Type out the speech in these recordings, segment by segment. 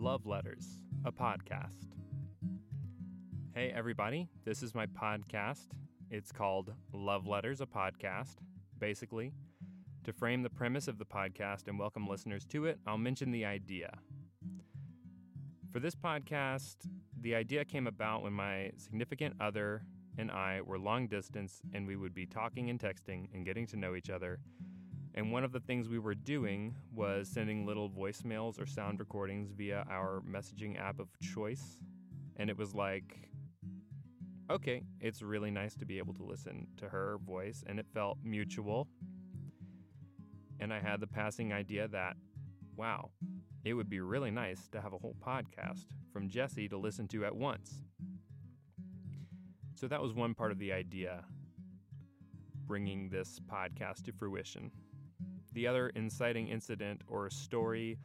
Love Letters, a podcast. Hey, everybody, this is my podcast. It's called Love Letters, a podcast. Basically, to frame the premise of the podcast and welcome listeners to it, I'll mention the idea. For this podcast, the idea came about when my significant other and I were long distance and we would be talking and texting and getting to know each other and one of the things we were doing was sending little voicemails or sound recordings via our messaging app of choice. And it was like, okay, it's really nice to be able to listen to her voice, and it felt mutual. And I had the passing idea that, wow, it would be really nice to have a whole podcast from Jesse to listen to at once. So that was one part of the idea, bringing this podcast to fruition. The other inciting incident or story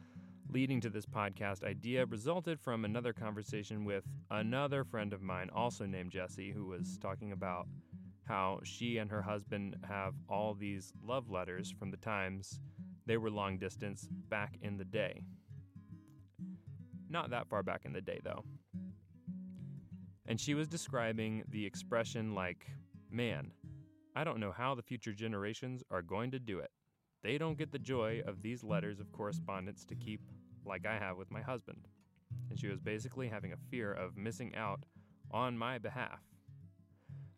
leading to this podcast idea resulted from another conversation with another friend of mine, also named Jesse, who was talking about how she and her husband have all these love letters from the times they were long distance back in the day. Not that far back in the day, though. And she was describing the expression like, man, I don't know how the future generations are going to do it. They don't get the joy of these letters of correspondence to keep like I have with my husband. And she was basically having a fear of missing out on my behalf.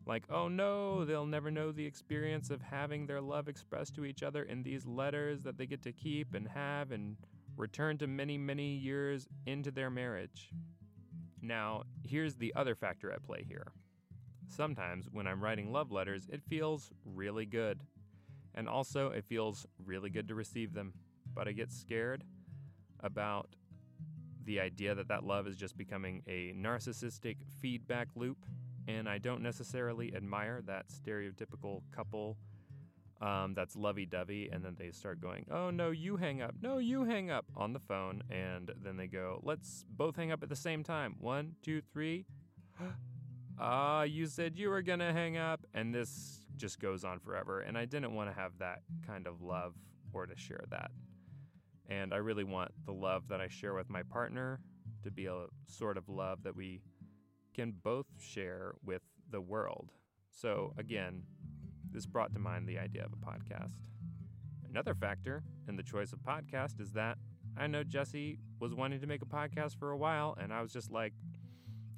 Like, oh no, they'll never know the experience of having their love expressed to each other in these letters that they get to keep and have and return to many, many years into their marriage. Now, here's the other factor at play here. Sometimes when I'm writing love letters, it feels really good. And also, it feels really good to receive them. But I get scared about the idea that that love is just becoming a narcissistic feedback loop. And I don't necessarily admire that stereotypical couple um, that's lovey dovey. And then they start going, oh, no, you hang up. No, you hang up on the phone. And then they go, let's both hang up at the same time. One, two, three. Ah, uh, you said you were going to hang up. And this just goes on forever. And I didn't want to have that kind of love or to share that. And I really want the love that I share with my partner to be a sort of love that we can both share with the world. So, again, this brought to mind the idea of a podcast. Another factor in the choice of podcast is that I know Jesse was wanting to make a podcast for a while, and I was just like,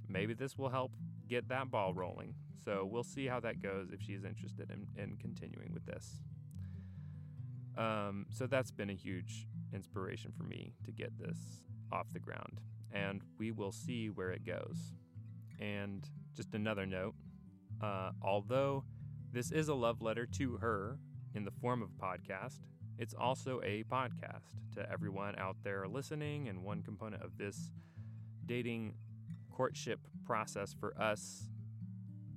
maybe this will help get that ball rolling. So we'll see how that goes if she's interested in, in continuing with this. Um, so that's been a huge inspiration for me to get this off the ground. And we will see where it goes. And just another note uh, although this is a love letter to her in the form of a podcast, it's also a podcast to everyone out there listening. And one component of this dating courtship process for us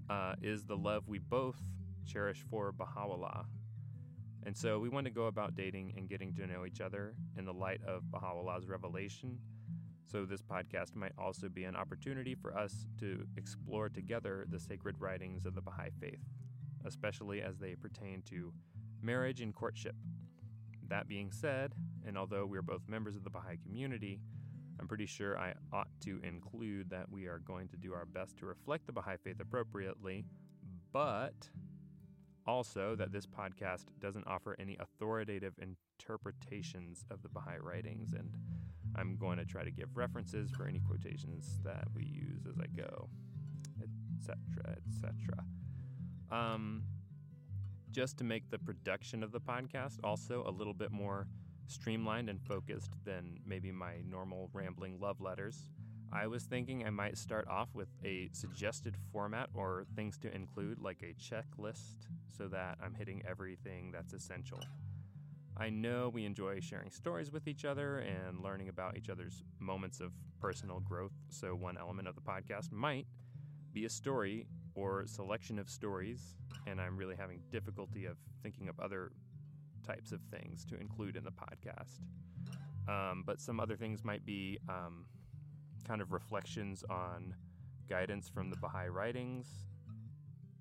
uh, is the love we both cherish for Baha'u'llah. And so we want to go about dating and getting to know each other in the light of Baha'u'llah's revelation. So this podcast might also be an opportunity for us to explore together the sacred writings of the Baha'i faith, especially as they pertain to marriage and courtship. That being said, and although we're both members of the Baha'i community, I'm pretty sure I ought to include that we are going to do our best to reflect the Baha'i faith appropriately, but also that this podcast doesn't offer any authoritative interpretations of the Baha'i writings, and I'm going to try to give references for any quotations that we use as I go, etc., etc. Um, just to make the production of the podcast also a little bit more streamlined and focused than maybe my normal rambling love letters. I was thinking I might start off with a suggested format or things to include, like a checklist, so that I'm hitting everything that's essential. I know we enjoy sharing stories with each other and learning about each other's moments of personal growth, so one element of the podcast might be a story or selection of stories, and I'm really having difficulty of thinking of other types of things to include in the podcast. Um, but some other things might be um, kind of reflections on guidance from the Baha'i writings.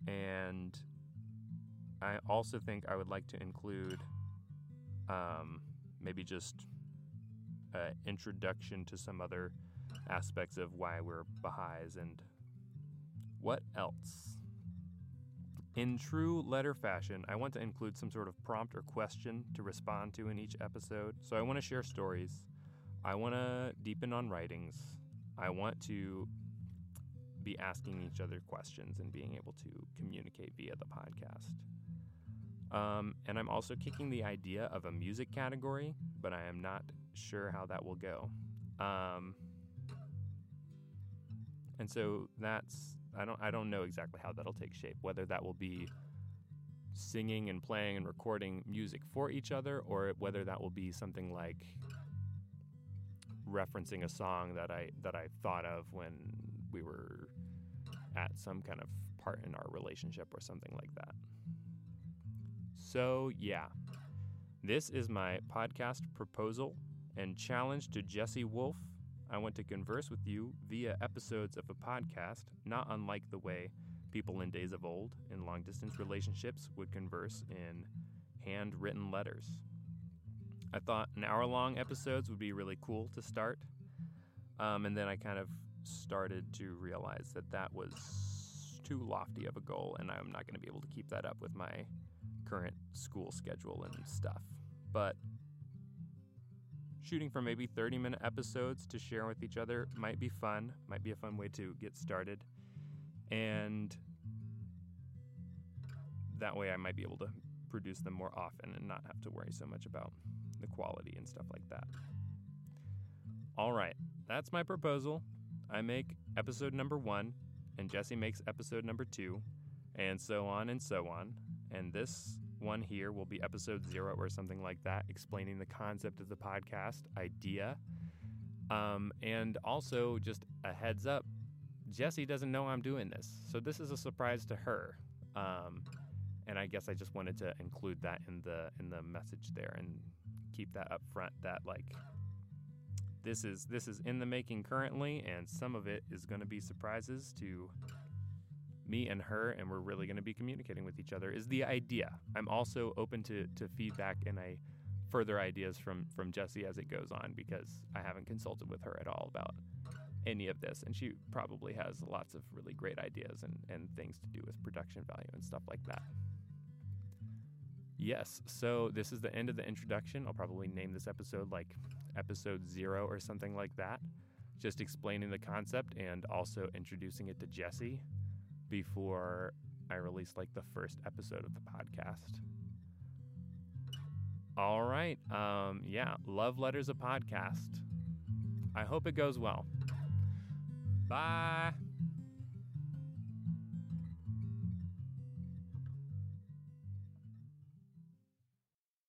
And I also think I would like to include um, maybe just an introduction to some other aspects of why we're Baha'is and what else. In true letter fashion, I want to include some sort of prompt or question to respond to in each episode. So I want to share stories. I want to deepen on writings. I want to be asking each other questions and being able to communicate via the podcast. Um, and I'm also kicking the idea of a music category, but I am not sure how that will go. Um, and so that's I don't I don't know exactly how that'll take shape. Whether that will be singing and playing and recording music for each other, or whether that will be something like referencing a song that I that I thought of when we were at some kind of part in our relationship or something like that. So, yeah. This is my podcast proposal and challenge to Jesse Wolf. I want to converse with you via episodes of a podcast, not unlike the way people in days of old in long distance relationships would converse in handwritten letters. I thought an hour long episodes would be really cool to start. Um, and then I kind of started to realize that that was too lofty of a goal, and I'm not going to be able to keep that up with my current school schedule and stuff. But shooting for maybe 30 minute episodes to share with each other might be fun, might be a fun way to get started. And that way I might be able to produce them more often and not have to worry so much about the quality and stuff like that. All right, that's my proposal. I make episode number one, and Jesse makes episode number two, and so on and so on. And this one here will be episode zero or something like that, explaining the concept of the podcast idea. Um, and also, just a heads up Jesse doesn't know I'm doing this. So this is a surprise to her. Um, and I guess I just wanted to include that in the in the message there and keep that up front that like this is this is in the making currently and some of it is going to be surprises to me and her and we're really going to be communicating with each other is the idea. I'm also open to, to feedback and i further ideas from from jesse as it goes on because i haven't consulted with her at all about any of this and she probably has lots of really great ideas and, and things to do with production value and stuff like that. Yes so this is the end of the introduction. I'll probably name this episode like episode zero or something like that. Just explaining the concept and also introducing it to jesse before I release like the first episode of the podcast. All right. Um, yeah, Love Letters a podcast. I hope it goes well. Bye.